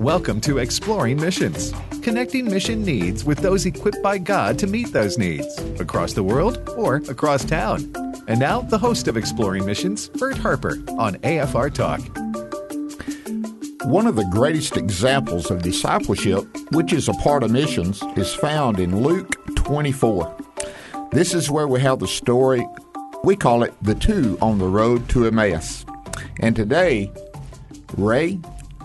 Welcome to Exploring Missions, connecting mission needs with those equipped by God to meet those needs across the world or across town. And now, the host of Exploring Missions, Bert Harper, on AFR Talk. One of the greatest examples of discipleship, which is a part of missions, is found in Luke 24. This is where we have the story, we call it the two on the road to Emmaus. And today, Ray,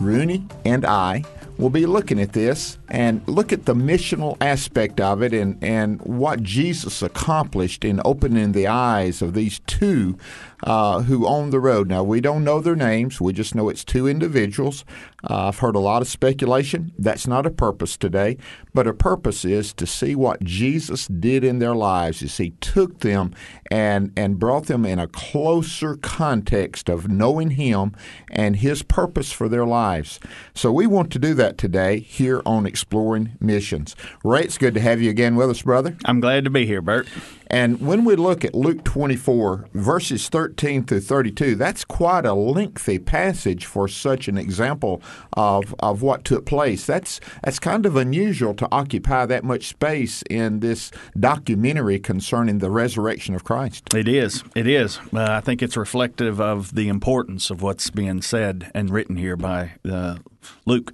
Rooney, and I will be looking at this and look at the missional aspect of it and, and what Jesus accomplished in opening the eyes of these two uh, who own the road. Now, we don't know their names, we just know it's two individuals. Uh, I've heard a lot of speculation. That's not a purpose today, but a purpose is to see what Jesus did in their lives. As He took them and, and brought them in a closer context of knowing Him and His purpose for their lives. So we want to do that today here on Exploring Missions. Ray, it's good to have you again with us, brother. I'm glad to be here, Bert. And when we look at Luke 24, verses 13 through 32, that's quite a lengthy passage for such an example of, of what took place. That's, that's kind of unusual to occupy that much space in this documentary concerning the resurrection of Christ. It is. It is. Uh, I think it's reflective of the importance of what's being said and written here by uh, Luke.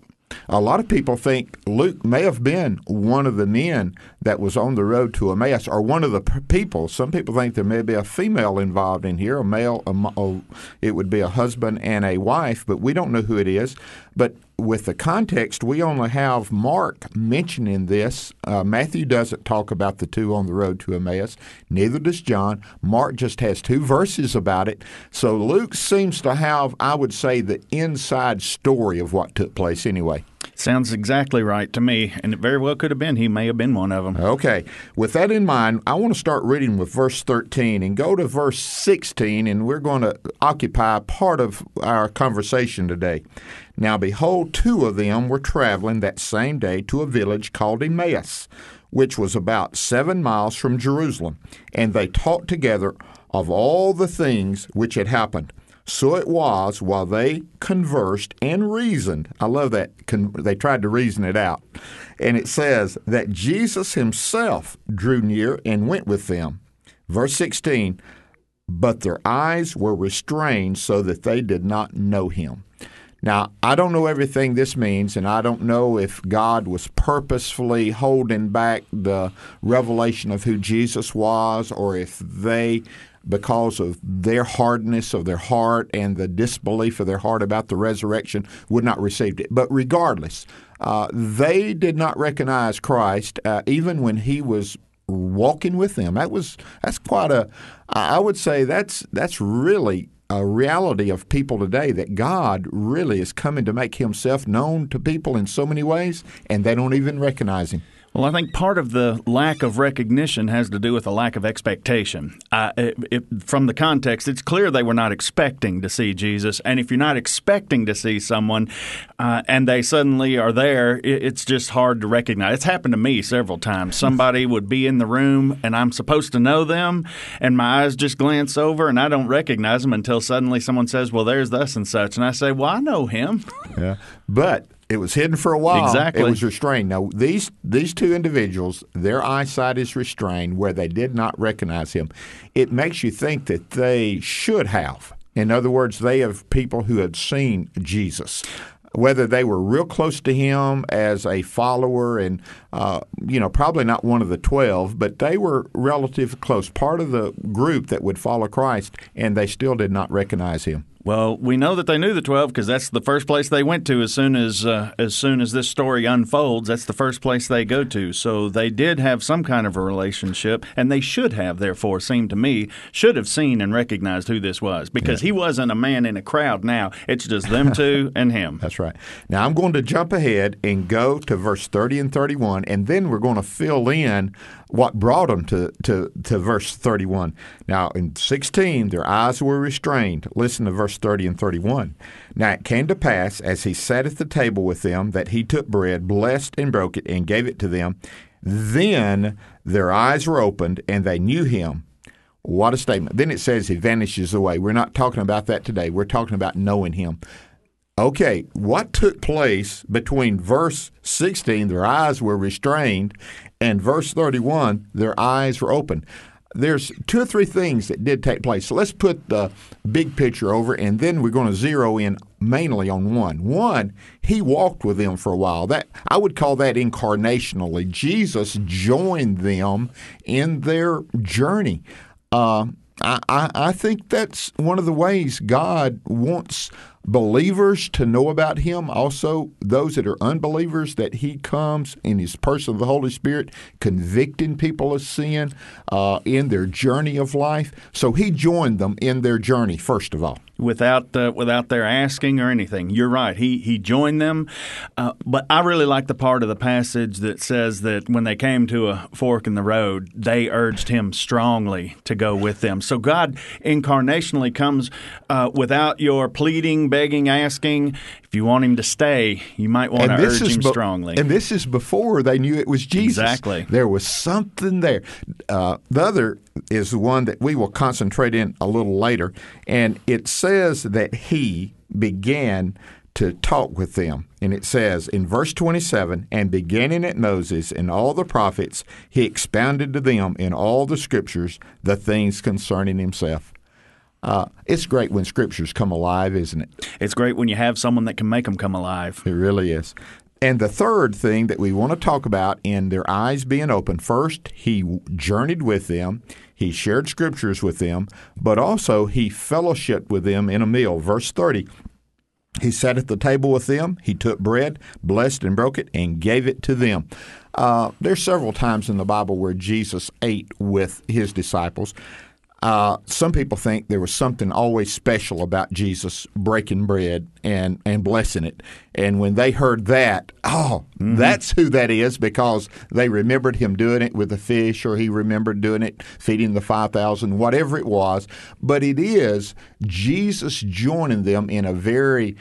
A lot of people think Luke may have been one of the men that was on the road to Emmaus, or one of the people. Some people think there may be a female involved in here, a male. A, a, it would be a husband and a wife, but we don't know who it is. But with the context, we only have Mark mentioning this. Uh, Matthew doesn't talk about the two on the road to Emmaus, neither does John. Mark just has two verses about it. So Luke seems to have, I would say, the inside story of what took place anyway. Sounds exactly right to me, and it very well could have been. He may have been one of them. Okay. With that in mind, I want to start reading with verse 13 and go to verse 16, and we're going to occupy part of our conversation today. Now, behold, two of them were traveling that same day to a village called Emmaus, which was about seven miles from Jerusalem, and they talked together of all the things which had happened. So it was while they conversed and reasoned. I love that. They tried to reason it out. And it says that Jesus himself drew near and went with them. Verse 16, but their eyes were restrained so that they did not know him. Now, I don't know everything this means, and I don't know if God was purposefully holding back the revelation of who Jesus was or if they because of their hardness of their heart and the disbelief of their heart about the resurrection, would not receive it. But regardless, uh, they did not recognize Christ uh, even when he was walking with them. That was that's quite a. I would say that's that's really a reality of people today that God really is coming to make Himself known to people in so many ways, and they don't even recognize Him. Well, I think part of the lack of recognition has to do with a lack of expectation. Uh, it, it, from the context, it's clear they were not expecting to see Jesus. And if you're not expecting to see someone uh, and they suddenly are there, it, it's just hard to recognize. It's happened to me several times. Somebody would be in the room and I'm supposed to know them, and my eyes just glance over and I don't recognize them until suddenly someone says, Well, there's thus and such. And I say, Well, I know him. Yeah. But it was hidden for a while. Exactly. It was restrained. Now these these two individuals, their eyesight is restrained where they did not recognize him. It makes you think that they should have. In other words, they have people who had seen Jesus. Whether they were real close to him as a follower, and uh, you know, probably not one of the twelve, but they were relatively close, part of the group that would follow Christ, and they still did not recognize him. Well, we know that they knew the twelve because that's the first place they went to as soon as uh, as soon as this story unfolds. That's the first place they go to. So they did have some kind of a relationship, and they should have, therefore, seemed to me, should have seen and recognized who this was because he wasn't a man in a crowd. Now it's just them two and him. That's right. Now I'm going to jump ahead and go to verse 30 and 31, and then we're going to fill in what brought them to, to, to verse 31. Now, in 16, their eyes were restrained. Listen to verse 30 and 31. Now it came to pass, as he sat at the table with them, that he took bread, blessed and broke it, and gave it to them. Then their eyes were opened, and they knew him. What a statement. Then it says he vanishes away. We're not talking about that today. We're talking about knowing him. Okay, what took place between verse 16, their eyes were restrained, and verse 31, their eyes were open? There's two or three things that did take place. So let's put the big picture over, and then we're going to zero in mainly on one. One, he walked with them for a while. That I would call that incarnationally. Jesus joined them in their journey. Uh, I, I, I think that's one of the ways God wants believers to know about him also those that are unbelievers that he comes in his person of the holy spirit convicting people of sin uh, in their journey of life. So he joined them in their journey first of all without uh, without their asking or anything. You're right. He he joined them, uh, but I really like the part of the passage that says that when they came to a fork in the road, they urged him strongly to go with them. So God incarnationally comes uh, without your pleading, begging, asking. If you want him to stay, you might want And to urge him be- strongly. And this is before they knew it was Jesus. Exactly. There was something there. Uh, the other is the one that we will concentrate in a little later, and it says that he began to talk with them. And it says in verse 27 and beginning at Moses and all the prophets, he expounded to them in all the scriptures the things concerning himself. Uh, it's great when scriptures come alive, isn't it? it's great when you have someone that can make them come alive. It really is. And the third thing that we want to talk about in their eyes being open first, he journeyed with them, he shared scriptures with them, but also he fellowshiped with them in a meal. Verse 30 he sat at the table with them. He took bread, blessed and broke it, and gave it to them. Uh, there's several times in the Bible where Jesus ate with his disciples. Uh, some people think there was something always special about Jesus breaking bread and, and blessing it. And when they heard that, oh, that's who that is because they remembered him doing it with the fish or he remembered doing it feeding the 5,000, whatever it was. But it is Jesus joining them in a very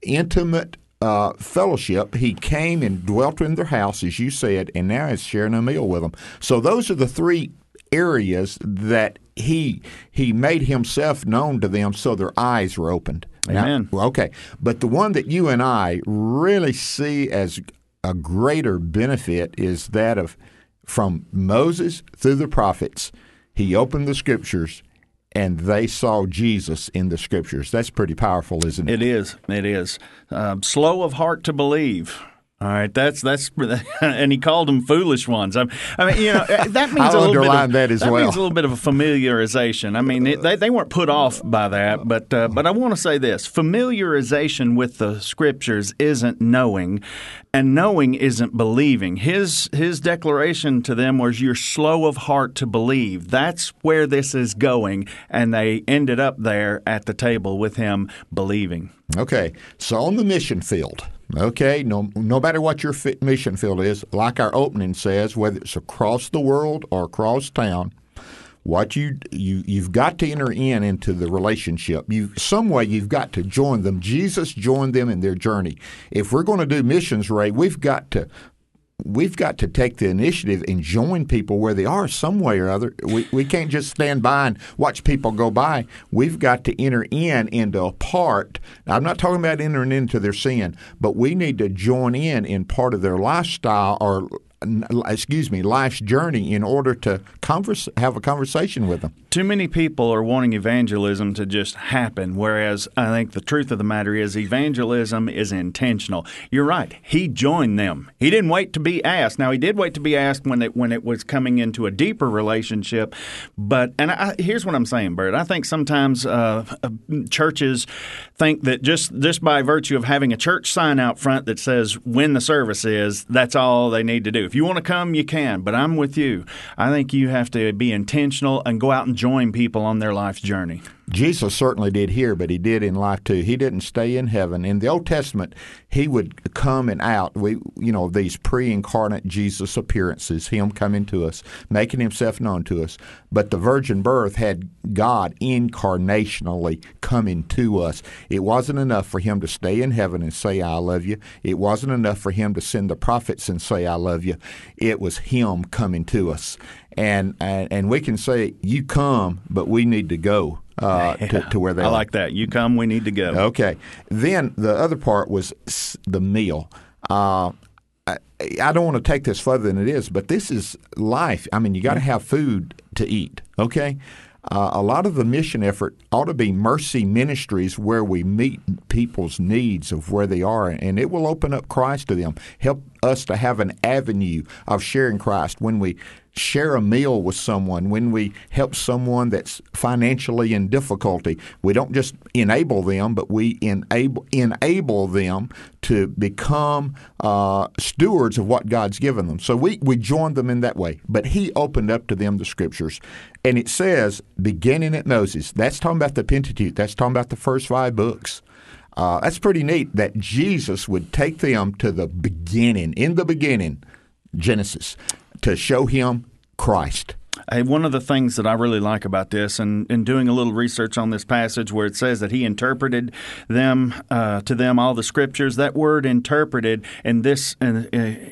intimate uh, fellowship. He came and dwelt in their house, as you said, and now is sharing a meal with them. So those are the three areas that he he made himself known to them, so their eyes were opened. Amen. well, okay, but the one that you and I really see as a greater benefit is that of from Moses through the prophets. He opened the scriptures. And they saw Jesus in the scriptures. That's pretty powerful, isn't it? It is. It is. Um, slow of heart to believe. All right, that's that's, and he called them foolish ones. I, I mean, you know, that means a little bit of, that as that well. means a little bit of a familiarization. I mean, it, they they weren't put off by that, but uh, but I want to say this: familiarization with the scriptures isn't knowing, and knowing isn't believing. His his declaration to them was, "You're slow of heart to believe." That's where this is going, and they ended up there at the table with him believing. Okay, so on the mission field, okay, no, no matter what your mission field is, like our opening says, whether it's across the world or across town, what you you you've got to enter in into the relationship. You some way you've got to join them. Jesus joined them in their journey. If we're going to do missions, Ray, we've got to we've got to take the initiative and join people where they are some way or other. We, we can't just stand by and watch people go by. We've got to enter in into a part. Now, I'm not talking about entering into their sin, but we need to join in in part of their lifestyle or excuse me, life's journey in order to converse, have a conversation with them. Too many people are wanting evangelism to just happen, whereas I think the truth of the matter is evangelism is intentional. You're right. He joined them. He didn't wait to be asked. Now he did wait to be asked when it when it was coming into a deeper relationship. But and I, here's what I'm saying, Bert. I think sometimes uh, churches think that just just by virtue of having a church sign out front that says when the service is, that's all they need to do. If you want to come, you can. But I'm with you. I think you have to be intentional and go out and join people on their life's journey. Jesus certainly did here, but he did in life too. He didn't stay in heaven. In the Old Testament, he would come and out. We, you know, these pre-incarnate Jesus appearances, him coming to us, making himself known to us. But the virgin birth had God incarnationally coming to us. It wasn't enough for him to stay in heaven and say, "I love you." It wasn't enough for him to send the prophets and say, "I love you." It was him coming to us, and and, and we can say, "You come," but we need to go uh, to, to, where they are. I are. like that. You come, we need to go. Okay. Then the other part was the meal. Uh, I, don't want to take this further than it is, but this is life. I mean, you got to have food to eat. Okay. Uh, a lot of the mission effort ought to be mercy ministries where we meet people's needs of where they are, and it will open up Christ to them. Help us to have an avenue of sharing Christ when we share a meal with someone, when we help someone that's financially in difficulty. We don't just enable them, but we enable enable them to become uh, stewards of what God's given them. So we we joined them in that way. But He opened up to them the Scriptures, and it says, beginning at Moses. That's talking about the Pentateuch. That's talking about the first five books. Uh, that's pretty neat that Jesus would take them to the beginning, in the beginning, Genesis, to show him Christ. Hey, one of the things that I really like about this, and in doing a little research on this passage where it says that he interpreted them uh, to them all the scriptures, that word "interpreted" in this in,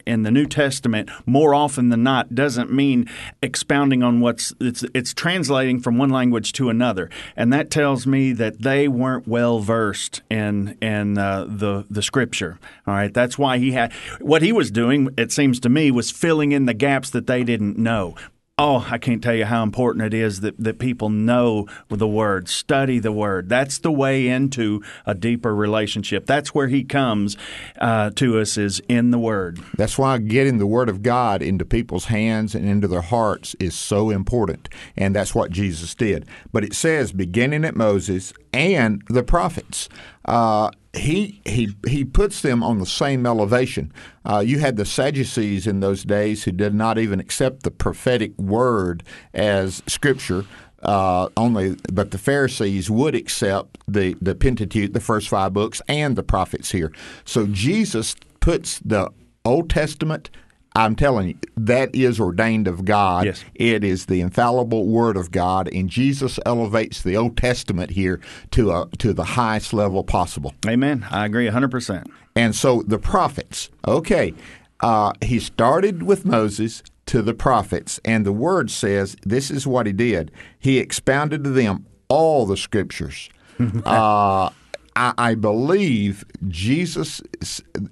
in, the New Testament more often than not doesn't mean expounding on what's it's it's translating from one language to another, and that tells me that they weren't well versed in in uh, the the scripture. All right, that's why he had what he was doing. It seems to me was filling in the gaps that they didn't know. Oh, I can't tell you how important it is that, that people know the Word, study the Word. That's the way into a deeper relationship. That's where He comes uh, to us is in the Word. That's why getting the Word of God into people's hands and into their hearts is so important. And that's what Jesus did. But it says, beginning at Moses and the prophets. Uh, he he he puts them on the same elevation. Uh, you had the Sadducees in those days who did not even accept the prophetic word as scripture. Uh, only, but the Pharisees would accept the the Pentateuch, the first five books, and the prophets here. So Jesus puts the Old Testament I'm telling you, that is ordained of God. Yes. It is the infallible Word of God, and Jesus elevates the Old Testament here to a, to the highest level possible. Amen. I agree 100%. And so the prophets, okay, uh, he started with Moses to the prophets, and the Word says this is what he did. He expounded to them all the Scriptures. uh, I, I believe Jesus,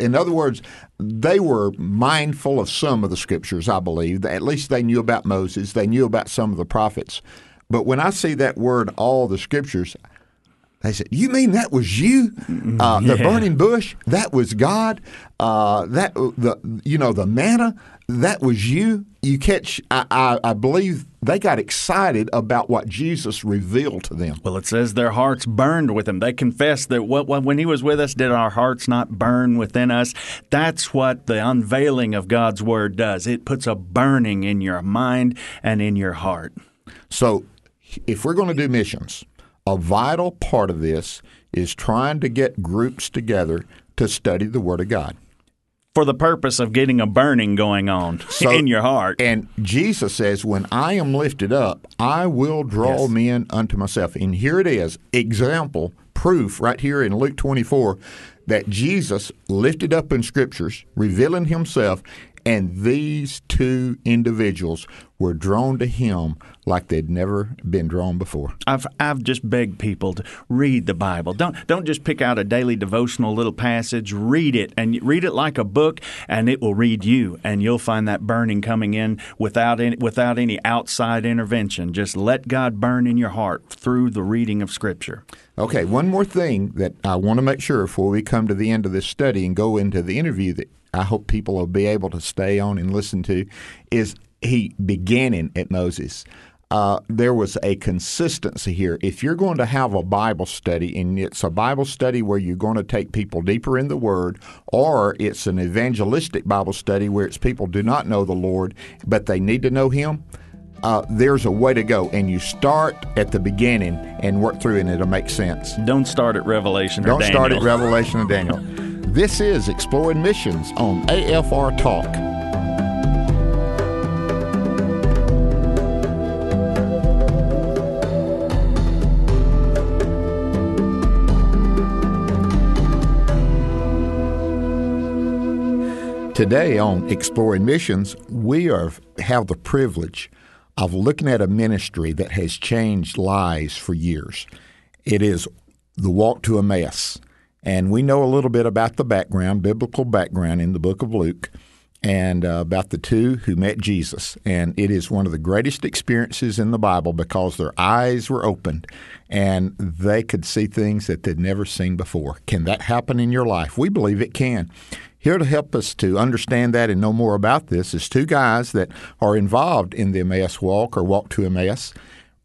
in other words, they were mindful of some of the scriptures, I believe. At least they knew about Moses, they knew about some of the prophets. But when I see that word, all the scriptures, they said, "You mean that was you? Uh, the Yeah. burning bush? That was God? Uh, that the you know the manna? That was you? You catch? I, I, I believe they got excited about what Jesus revealed to them. Well, it says their hearts burned with him. They confessed that what, what, when he was with us, did our hearts not burn within us? That's what the unveiling of God's word does. It puts a burning in your mind and in your heart. So, if we're going to do missions, a vital part of this is trying to get groups together to study the Word of God. For the purpose of getting a burning going on So- in your heart. And Jesus says, When I am lifted up, I will draw Yes. men unto myself. And here it is example, proof right here in Luke 24 that Jesus lifted up in scriptures, revealing himself, And these two individuals were drawn to him like they'd never been drawn before. I've I've just begged people to read the Bible. Don't don't just pick out a daily devotional little passage. Read it and read it like a book, and it will read you, and you'll find that burning coming in without any without any outside intervention. Just let God burn in your heart through the reading of Scripture. Okay, one more thing that I want to make sure before we come to the end of this study and go into the interview that I hope people will be able to stay on and listen to is he beginning at Moses. Uh, there was a consistency here. If you're going to have a Bible study, and it's a Bible study where you're going to take people deeper in the Word, or it's an evangelistic Bible study where it's people do not know the Lord, but they need to know Him, uh, there's a way to go. And you start at the beginning and work through, and it'll make sense. Don't start at Revelation. Don't Daniel. start at Revelation or Daniel. This is Exploring Missions on AFR Talk. Today on Exploring Missions, we are, have the privilege of looking at a ministry that has changed lives for years. It is the Walk to Emmaus. And we know a little bit about the background, biblical background in the book of Luke, and uh, about the two who met Jesus. And it is one of the greatest experiences in the Bible because their eyes were opened and they could see things that they'd never seen before. Can that happen in your life? We believe it can. Here to help us to understand that and know more about this is two guys that are involved in the Emmaus Walk or Walk to Emmaus.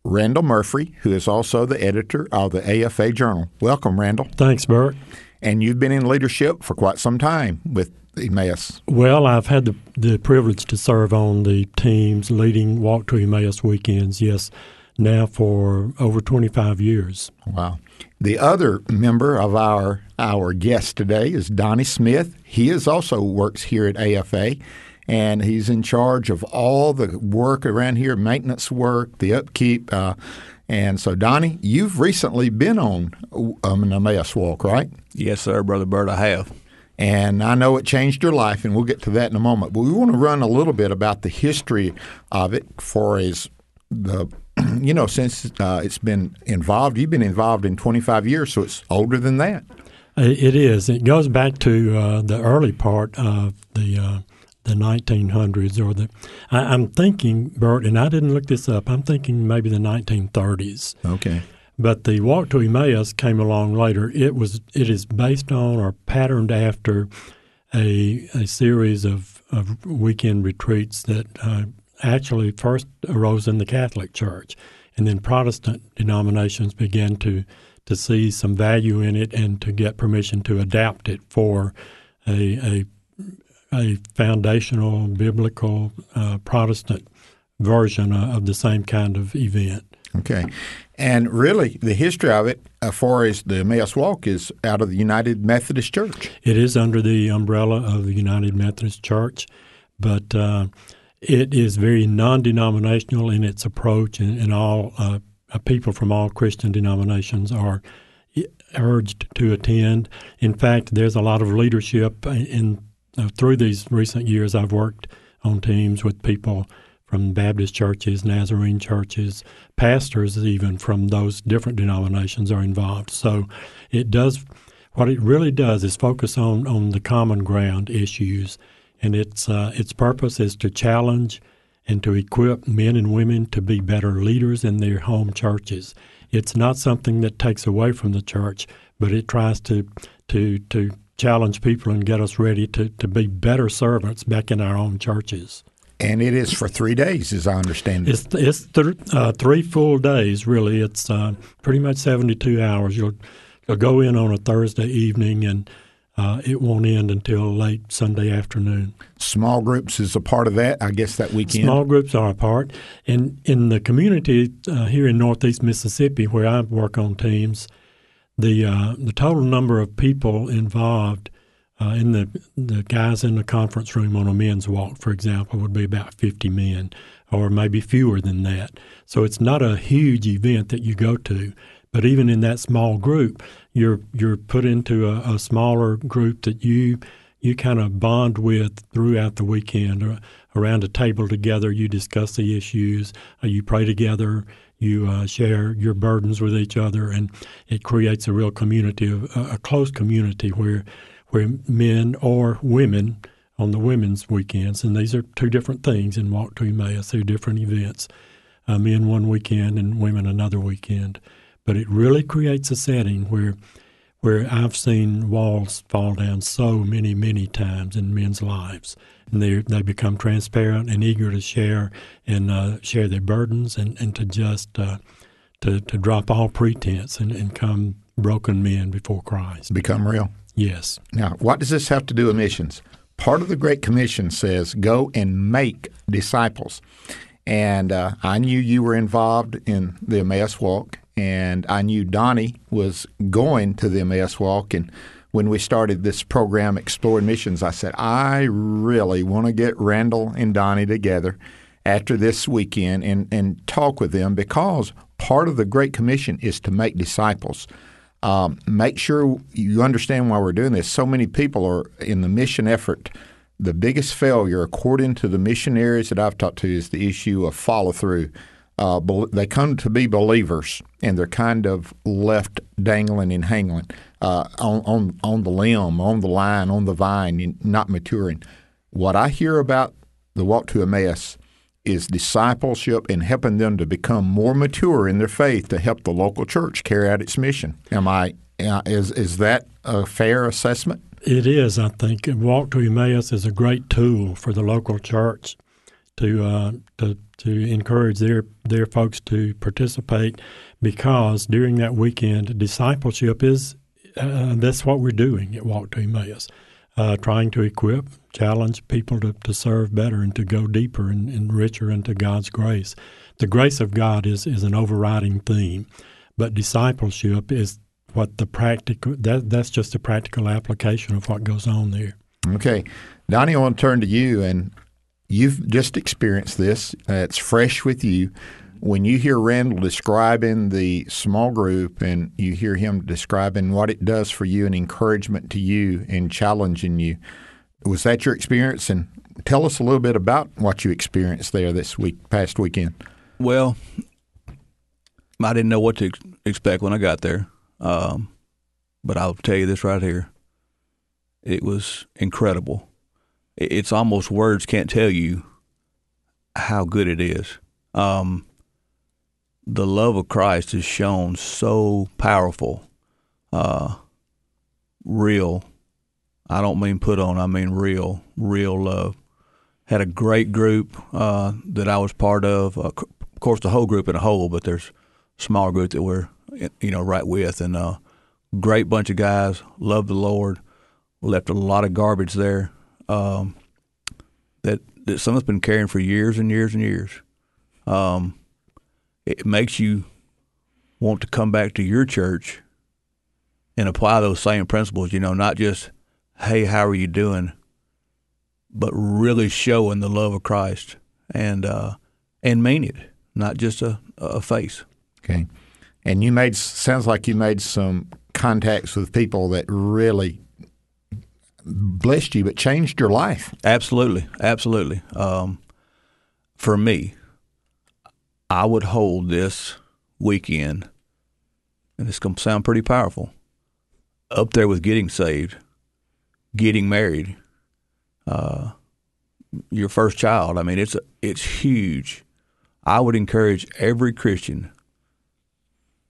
Randall Murphy, who is also the editor of the AFA Journal. Welcome, Randall. Thanks, Bert. And you've been in leadership for quite some time with Emmaus. Well, I've had the, the privilege to serve on the teams leading Walk to Emmaus weekends, yes, now for over 25 years. Wow. The other member of our our guest today is Donnie Smith. He is also works here at AFA, and he's in charge of all the work around here, maintenance work, the upkeep. Uh, and so, Donnie, you've recently been on um, an Emmaus walk, right? Yes, sir, Brother Bert, I have. And I know it changed your life, and we'll get to that in a moment. But we want to run a little bit about the history of it for as the you know, since uh, it's been involved, you've been involved in 25 years, so it's older than that. It is. It goes back to uh, the early part of the uh, the 1900s, or the. I, am thinking, Bert, and I didn't look this up. I'm thinking maybe the 1930s. Okay. But the Walk to Emmaus came along later. It was. It is based on or patterned after a a series of, of weekend retreats that uh, actually first arose in the Catholic Church, and then Protestant denominations began to to see some value in it and to get permission to adapt it for a a, a foundational biblical uh, Protestant version of the same kind of event. Okay. And really, the history of it, as far as the Emmaus Walk, is out of the United Methodist Church. It is under the umbrella of the United Methodist Church, but uh, it is very non denominational in its approach, and, and all uh, people from all Christian denominations are urged to attend. In fact, there's a lot of leadership in uh, through these recent years. I've worked on teams with people from Baptist churches, Nazarene churches, pastors even from those different denominations are involved. So it does what it really does is focus on on the common ground issues and its uh, its purpose is to challenge and to equip men and women to be better leaders in their home churches. It's not something that takes away from the church, but it tries to to to challenge people and get us ready to, to be better servants back in our own churches. And it is for three days, as I understand it. It's, it's th- uh, three full days, really. It's uh, pretty much 72 hours. You'll, you'll go in on a Thursday evening and uh, it won't end until late Sunday afternoon. Small groups is a part of that, I guess, that weekend. Small groups are a part, and in the community uh, here in Northeast Mississippi, where I work on teams, the uh, the total number of people involved uh, in the the guys in the conference room on a men's walk, for example, would be about fifty men, or maybe fewer than that. So it's not a huge event that you go to. But even in that small group, you're you're put into a, a smaller group that you you kind of bond with throughout the weekend. Uh, around a table together, you discuss the issues, uh, you pray together, you uh, share your burdens with each other, and it creates a real community, of, a close community where where men or women on the women's weekends, and these are two different things in Walk to Emmaus. They're different events. Uh, men one weekend and women another weekend, but it really creates a setting where where I've seen walls fall down so many, many times in men's lives. And they they become transparent and eager to share and uh, share their burdens and, and to just uh, to, to drop all pretense and, and come broken men before Christ. Become real. Yes. Now, what does this have to do with missions? Part of the Great Commission says, go and make disciples. And uh, I knew you were involved in the Emmaus Walk, and I knew Donnie was going to the Emmaus Walk. And when we started this program, Exploring Missions, I said, I really want to get Randall and Donnie together after this weekend and, and talk with them because part of the Great Commission is to make disciples. Um, make sure you understand why we're doing this. So many people are in the mission effort. The biggest failure, according to the missionaries that I've talked to, is the issue of follow through uh, they come to be believers and they're kind of left dangling and hanging uh, on, on, on the limb, on the line, on the vine, not maturing. What I hear about the walk to Emmaus is discipleship and helping them to become more mature in their faith to help the local church carry out its mission. Am I uh, is is that a fair assessment? It is, I think. Walk to Emmaus is a great tool for the local church to uh, to to encourage their their folks to participate because during that weekend discipleship is uh, that's what we're doing at Walk to Emmaus, uh, trying to equip, challenge people to, to serve better and to go deeper and, and richer into God's grace. The grace of God is is an overriding theme, but discipleship is what the practical that that's just a practical application of what goes on there. Okay, Donnie, I want to turn to you and You've just experienced this. Uh, it's fresh with you. When you hear Randall describing the small group and you hear him describing what it does for you and encouragement to you and challenging you, was that your experience? And tell us a little bit about what you experienced there this week, past weekend. Well, I didn't know what to expect when I got there, um, but I'll tell you this right here: it was incredible it's almost words can't tell you how good it is. Um, the love of Christ is shown so powerful, uh, real. I don't mean put on, I mean real, real love. Had a great group uh, that I was part of. Uh, of course, the whole group in a whole, but there's a small group that we're you know right with, and uh, great bunch of guys. Love the Lord. Left a lot of garbage there um, that that someone's been carrying for years and years and years. Um, it makes you want to come back to your church and apply those same principles. You know, not just hey, how are you doing, but really showing the love of Christ and uh, and mean it, not just a, a face. Okay, and you made sounds like you made some contacts with people that really blessed you, but changed your life. Absolutely, absolutely. Um, for me, I would hold this weekend, and it's going to sound pretty powerful, up there with getting saved, getting married, uh, your first child. I mean, it's it's huge. I would encourage every Christian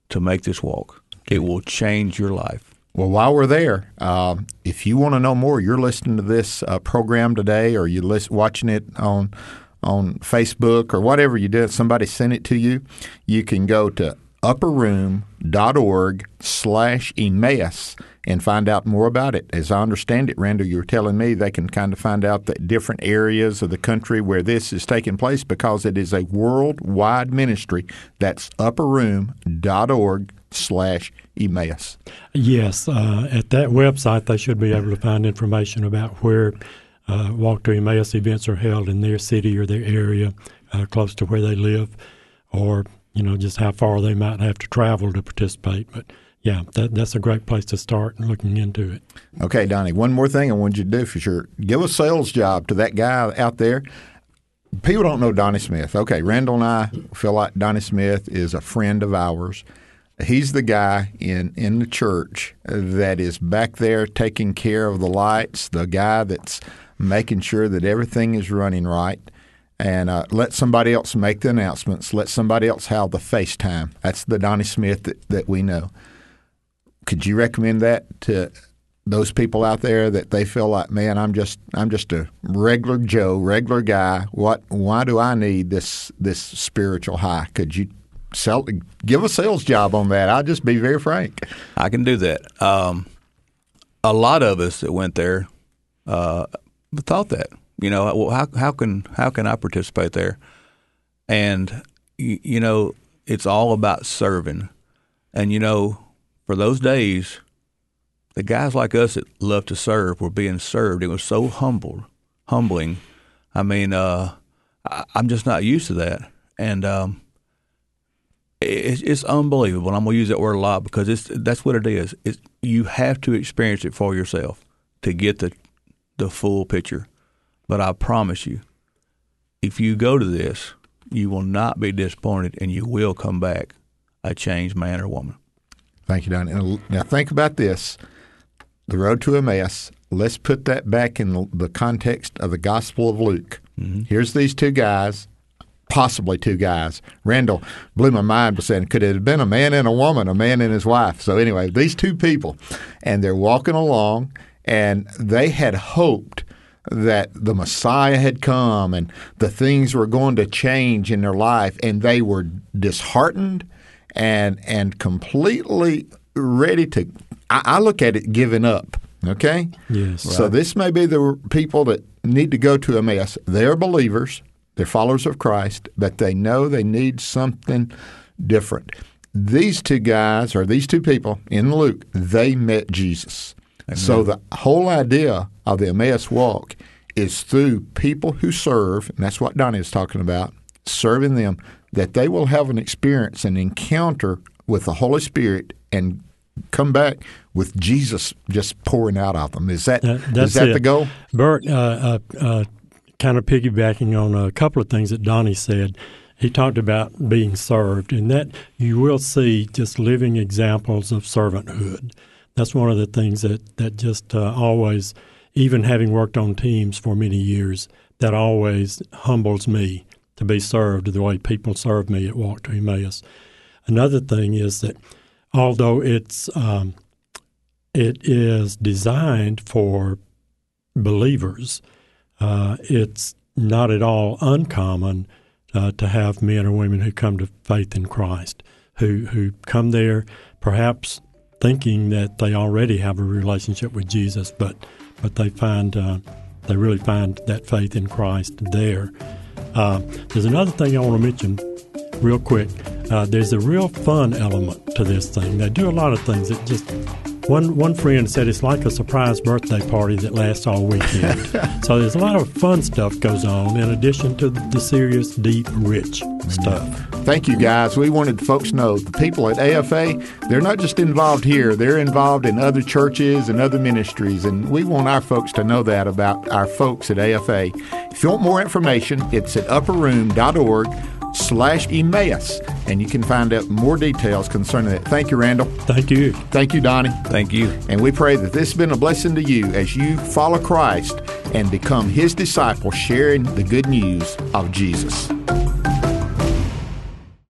to make this walk. It will change your life. Well, while we're there, uh, if you want to know more, you're listening to this uh, program today, or you're list- watching it on on Facebook or whatever you did. Somebody sent it to you. You can go to upperroom.org slash Emmaus and find out more about it. As I understand it, Randall, you were telling me they can kind of find out the different areas of the country where this is taking place because it is a worldwide ministry. That's upperroom.org slash Emmaus. Yes, uh, at that website they should be able to find information about where uh, Walk to Emmaus events are held in their city or their area, uh, close to where they live, or you know just how far they might have to travel to participate. But yeah, that, that's a great place to start looking into it. Okay, Donnie, one more thing I want you to do for sure. Give a sales job to that guy out there. People don't know Donnie Smith. Okay, Randall and I feel like Donnie Smith is a friend of ours. He's the guy in, in the church that is back there taking care of the lights, the guy that's making sure that everything is running right. And uh, let somebody else make the announcements. Let somebody else have the FaceTime. That's the Donnie Smith that, that we know. Could you recommend that to those people out there that they feel like, man, I'm just I'm just a regular Joe, regular guy. What? Why do I need this this spiritual high? Could you sell give a sales job on that? I'll just be very frank. I can do that. Um, a lot of us that went there uh, thought that. You know, well, how how can how can I participate there? And you, you know, it's all about serving. And you know, for those days, the guys like us that love to serve were being served. It was so humble, humbling. I mean, uh, I, am just not used to that, and um, it, it's unbelievable. I'm gonna use that word a lot because it's that's what it is. It's, you have to experience it for yourself to get the the full picture. But I promise you, if you go to this, you will not be disappointed, and you will come back a changed man or woman. Thank you, Don. Now think about this: the road to Emmaus. Let's put that back in the context of the Gospel of Luke. Mm-hmm. Here's these two guys, possibly two guys. Randall blew my mind by saying, could it have been a man and a woman, a man and his wife? So anyway, these two people, and they're walking along, and they had hoped that the Messiah had come and the things were going to change in their life, and they were disheartened and and completely ready to. I, I look at it giving up. Okay. Yes. So right. this may be the people that need to go to a Emmaus. They're believers. They're followers of Christ, but they know they need something different. These two guys, or these two people in Luke, they met Jesus. Amen. So the whole idea of the Emmaus walk is through people who serve, and that's what Donnie is talking about, serving them that they will have an experience, an encounter with the Holy Spirit and come back with Jesus just pouring out of them. Is that, uh, is that the goal? Bert, uh, uh, uh, kind of piggybacking on a couple of things that Donnie said, he talked about being served, and that you will see just living examples of servanthood. That's one of the things that, that just uh, always, even having worked on teams for many years, that always humbles me to be served the way people serve me at Walk to Emmaus. Another thing is that although it's um, it is designed for believers, uh, it's not at all uncommon uh, to have men or women who come to faith in Christ, who who come there perhaps thinking that they already have a relationship with Jesus, but but they find uh, they really find that faith in Christ there. Uh, there's another thing I want to mention real quick. Uh, there's a real fun element to this thing. They do a lot of things that just one one friend said it's like a surprise birthday party that lasts all weekend. so there's a lot of fun stuff goes on in addition to the serious, deep, rich stuff. Thank you, guys. We wanted folks to know the people at AFA, they're not just involved here, they're involved in other churches and other ministries, and we want our folks to know that about our folks at AFA. If you want more information, it's at upperroom.org slash Emmaus, and you can find out more details concerning it. Thank you, Randall. Thank you. Thank you, Donnie. Thank you. And we pray that this has been a blessing to you as you follow Christ and become his disciple, sharing the good news of Jesus.